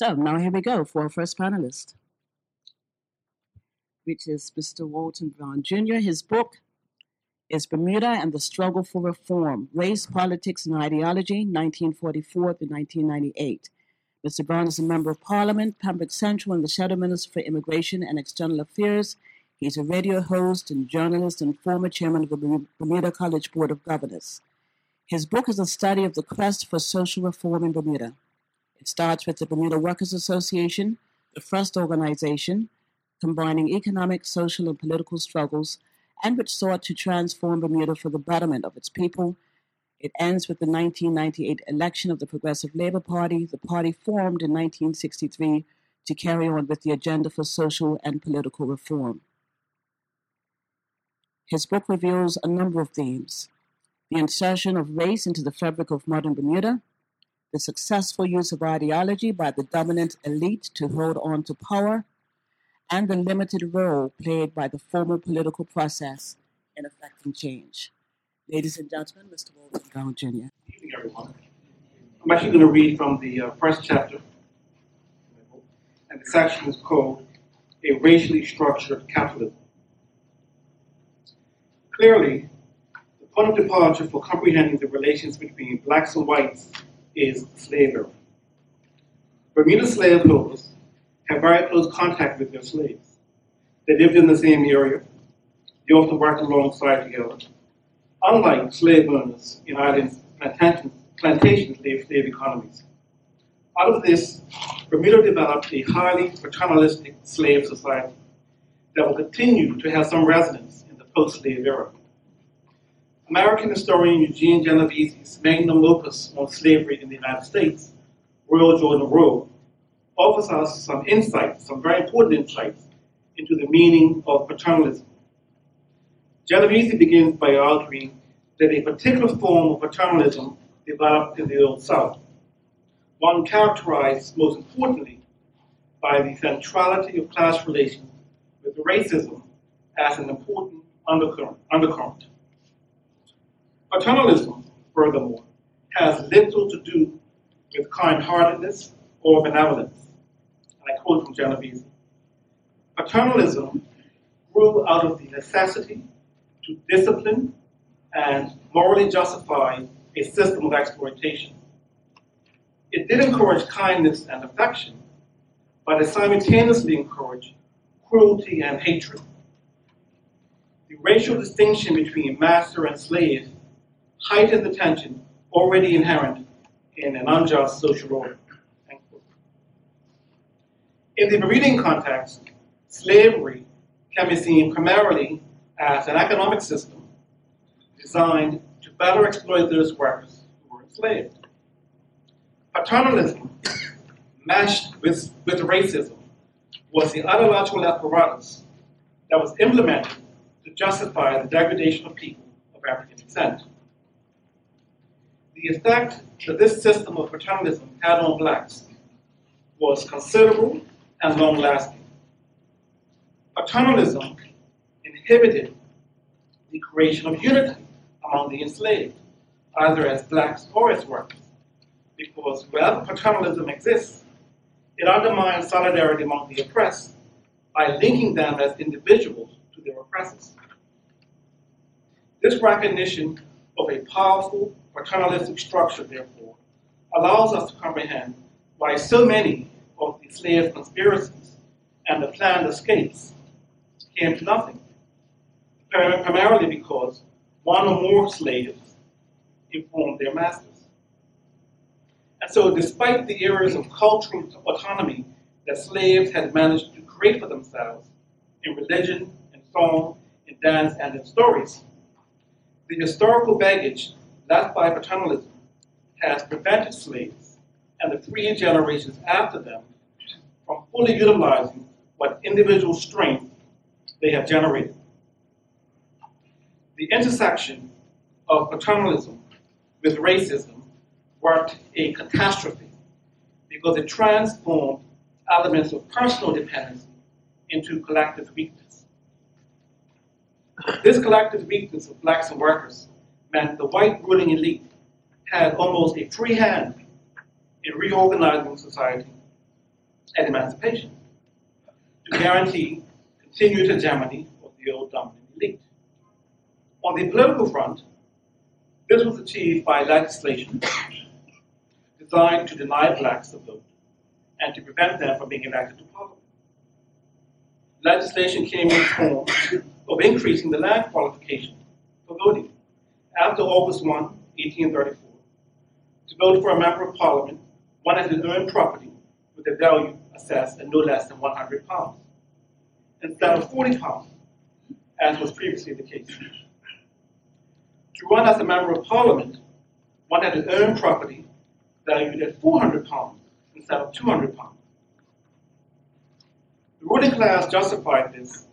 So now here we go for our first panelist, which is Mr. Walton Brown Jr. His book is Bermuda and the Struggle for Reform Race, Politics, and Ideology, 1944 to 1998. Mr. Brown is a member of Parliament, Pembroke Central, and the Shadow Minister for Immigration and External Affairs. He's a radio host and journalist and former chairman of the Bermuda College Board of Governors. His book is a study of the quest for social reform in Bermuda. It starts with the Bermuda Workers Association, the first organization combining economic, social, and political struggles, and which sought to transform Bermuda for the betterment of its people. It ends with the 1998 election of the Progressive Labor Party, the party formed in 1963 to carry on with the agenda for social and political reform. His book reveals a number of themes. The insertion of race into the fabric of modern Bermuda, the successful use of ideology by the dominant elite to hold on to power, and the limited role played by the formal political process in effecting change. Ladies and gentlemen, Mr. Walton Brown Jr. Good evening, everyone. I'm actually going to read from the uh, first chapter, and the section is called A Racially Structured Capitalism. Clearly, the point of departure for comprehending the relations between blacks and whites is slavery. Bermuda slave laws have very close contact with their slaves. They lived in the same area, they often worked alongside together unlike slave owners in Ireland's plantation, plantation slave, slave economies. Out of this, Bermuda developed a highly paternalistic slave society that will continue to have some resonance in the post-slave era. American historian Eugene Genovese's magnum opus on slavery in the United States, Roll Jordan Roll, offers us some insights, some very important insights, into the meaning of paternalism Genovese begins by arguing that a particular form of paternalism developed in the Old South, one characterized most importantly by the centrality of class relations with racism as an important undercurrent. undercurrent. Paternalism, furthermore, has little to do with kind-heartedness or benevolence. And I quote from Genovese. Paternalism grew out of the necessity to discipline and morally justify a system of exploitation. It did encourage kindness and affection, but it simultaneously encouraged cruelty and hatred. The racial distinction between master and slave heightened the tension already inherent in an unjust social order. In the Bermudian context, slavery can be seen primarily as an economic system designed to better exploit those workers who were enslaved. Paternalism, meshed with, with racism, was the ideological apparatus that was implemented to justify the degradation of people of African descent. The effect that this system of paternalism had on blacks was considerable and long lasting. Paternalism inhibited the creation of unity among the enslaved, either as blacks or as workers. Because wherever paternalism exists, it undermines solidarity among the oppressed by linking them as individuals to their oppressors. This recognition of a powerful paternalistic structure, therefore, allows us to comprehend why so many of the slave conspiracies and the planned escapes came to nothing primarily because one or more slaves informed their masters. And so, despite the areas of cultural autonomy that slaves had managed to create for themselves in religion, in song, in dance, and in stories, the historical baggage left by paternalism has prevented slaves and the three generations after them from fully utilizing what individual strength they have generated the intersection of paternalism with racism worked a catastrophe because it transformed elements of personal dependency into collective weakness. This collective weakness of blacks and workers meant the white ruling elite had almost a free hand in reorganizing society and emancipation to guarantee continued hegemony of the old dominant elite. On the political front, this was achieved by legislation designed to deny blacks the vote and to prevent them from being elected to parliament. Legislation came in the form of increasing the land qualification for voting after August 1, 1834. To vote for a member of parliament, one had to own property with a value assessed at no less than 100 pounds, instead of 40 pounds, as was previously the case. To run as a member of parliament, one had to own property valued at 400 pounds instead of 200 pounds. The ruling class justified this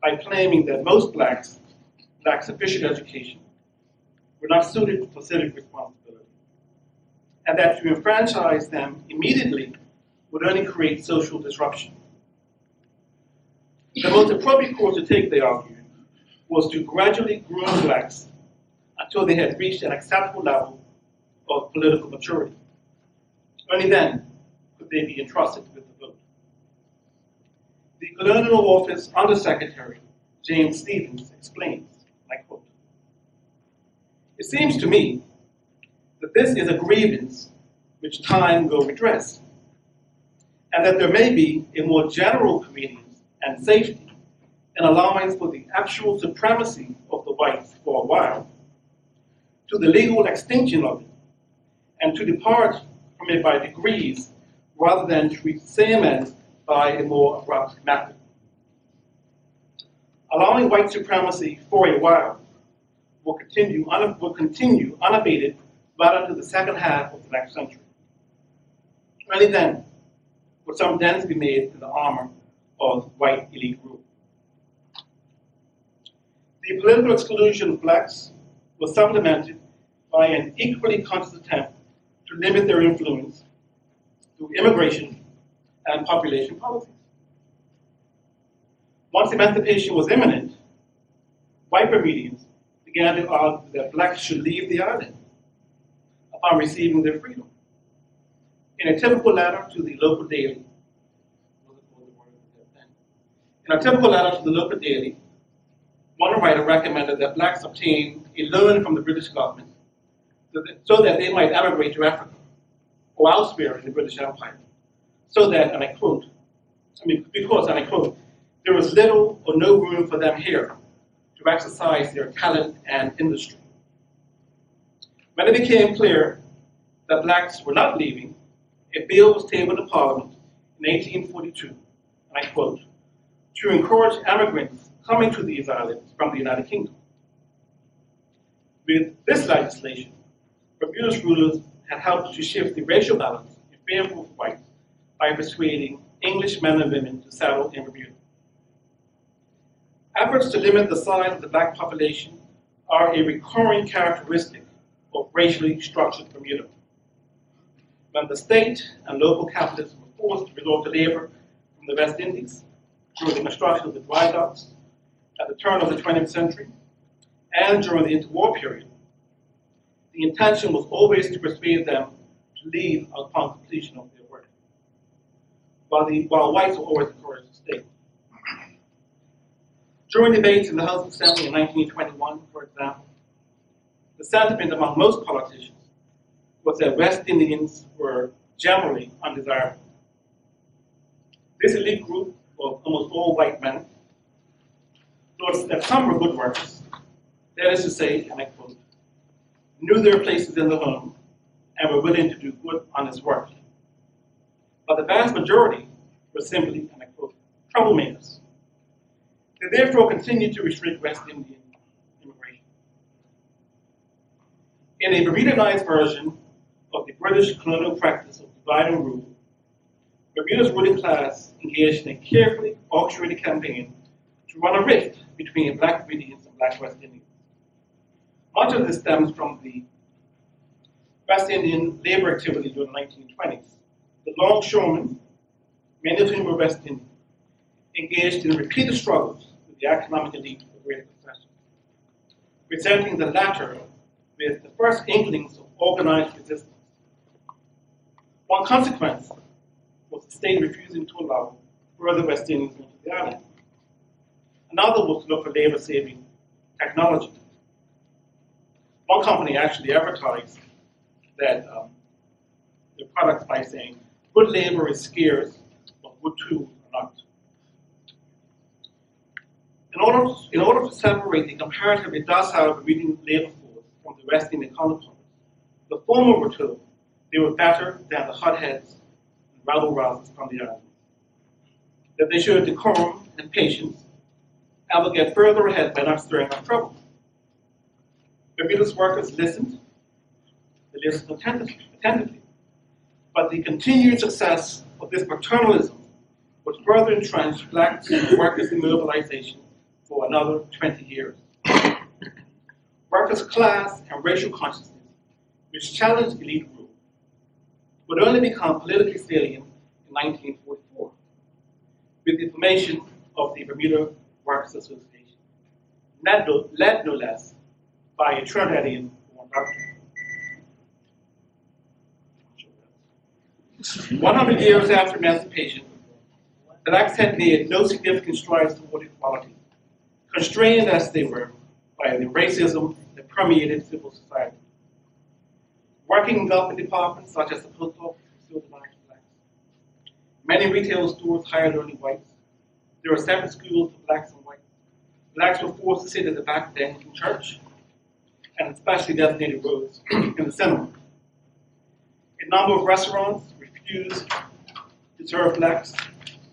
by claiming that most blacks lacked sufficient education, were not suited for civic responsibility, and that to enfranchise them immediately would only create social disruption. The most appropriate course to take, they argued, was to gradually groom blacks until they had reached an acceptable level of political maturity. Only then could they be entrusted with the vote. The Colonial Office Undersecretary, James Stephens, explains, It seems to me that this is a grievance which time will redress, and that there may be a more general convenience and safety in allowing for the actual supremacy of the whites for a while, to the legal extinction of it, and to depart from it by degrees rather than treat same ends by a more abrupt method. Allowing white supremacy for a while will continue, will continue unabated right into the second half of the next century. Only then would some dents be made in the armor of white elite rule. The political exclusion of blacks was supplemented by an equally conscious attempt to limit their influence through immigration and population policies. Once emancipation was imminent, white Bermudians began to that blacks should leave the island upon receiving their freedom. In a typical letter to the local daily, in a typical letter to the local daily, one writer recommended that blacks obtain a loan from the British government so that, so that they might emigrate to Africa or elsewhere in the British Empire, so that, and I quote, I mean, because, and I quote, there was little or no room for them here to exercise their talent and industry. When it became clear that blacks were not leaving, a bill was tabled in Parliament in 1842, and I quote, to encourage immigrants coming to these islands from the United Kingdom. With this legislation, Bermuda's rulers had helped to shift the racial balance in favor of whites by persuading English men and women to settle in Bermuda. Efforts to limit the size of the black population are a recurring characteristic of racially structured Bermuda. When the state and local capitalists were forced to resort to labor from the West Indies during the construction of the dry docks at the turn of the 20th century and during the interwar period, the intention was always to persuade them to leave upon completion of their work, while, the, while whites were always encouraged to stay. During debates in the House of Assembly in 1921, for example, the sentiment among most politicians was that West Indians were generally undesirable. This elite group of almost all white men thought that some were good workers, that is to say, and I quote, knew their places in the home and were willing to do good, honest work. But the vast majority were simply, and I quote, troublemakers. They therefore continued to restrict West Indian immigration. In a Bermudanized version of the British colonial practice of divide and rule, Bermuda's ruling class engaged in a carefully orchestrated campaign to run a rift between black Bermudians and black West Indians. Much of this stems from the West Indian labor activity during the 1920s. The longshoremen, many of whom were West Indian, engaged in repeated struggles the economic elite of the Greater Concession, presenting the latter with the first inklings of organized resistance. One consequence was was the state refusing to allow further West Indians into the island. Another was to look for labor saving technology. One company actually advertised that um, their products by saying, good labor is scarce, but good tools are not. In order, in order to separate the comparatively docile Bermudian labor force from the Indian counterparts, the former were told they were better than the hotheads and rabble rousers from the island. That they showed decorum and patience and would get further ahead by not stirring up trouble. The Bermuda's workers listened, they listened attentively, attentively. But the continued success of this paternalism would further entrench black workers in mobilization for another 20 years. Workers' class and racial consciousness, which challenged elite rule, would only become politically salient in 1944 with the formation of the Bermuda Workers Association, led no, led no less by a Trinidadian born doctor. 100 years after emancipation, blacks had made no significant strides toward equality, constrained as they were by the racism that permeated civil society. Working in government departments such as the post office still denied blacks. Many retail stores hired only whites. There were separate schools for blacks and whites. Blacks were forced to sit at the back of the church and especially designated roads in the cinema. A number of restaurants refused to serve blacks,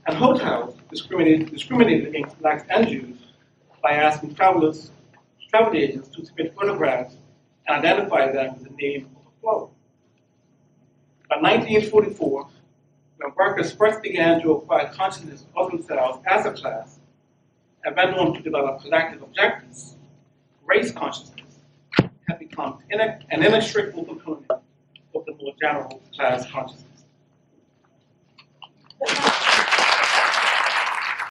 and hotels discriminated, discriminated against blacks and Jews by asking travelers, travel agents to submit photographs and identify them with the name of the flow. By 1944, when workers first began to acquire consciousness of themselves as a class and went on to develop collective objectives, race consciousness had become an inextricable component of the more general class consciousness.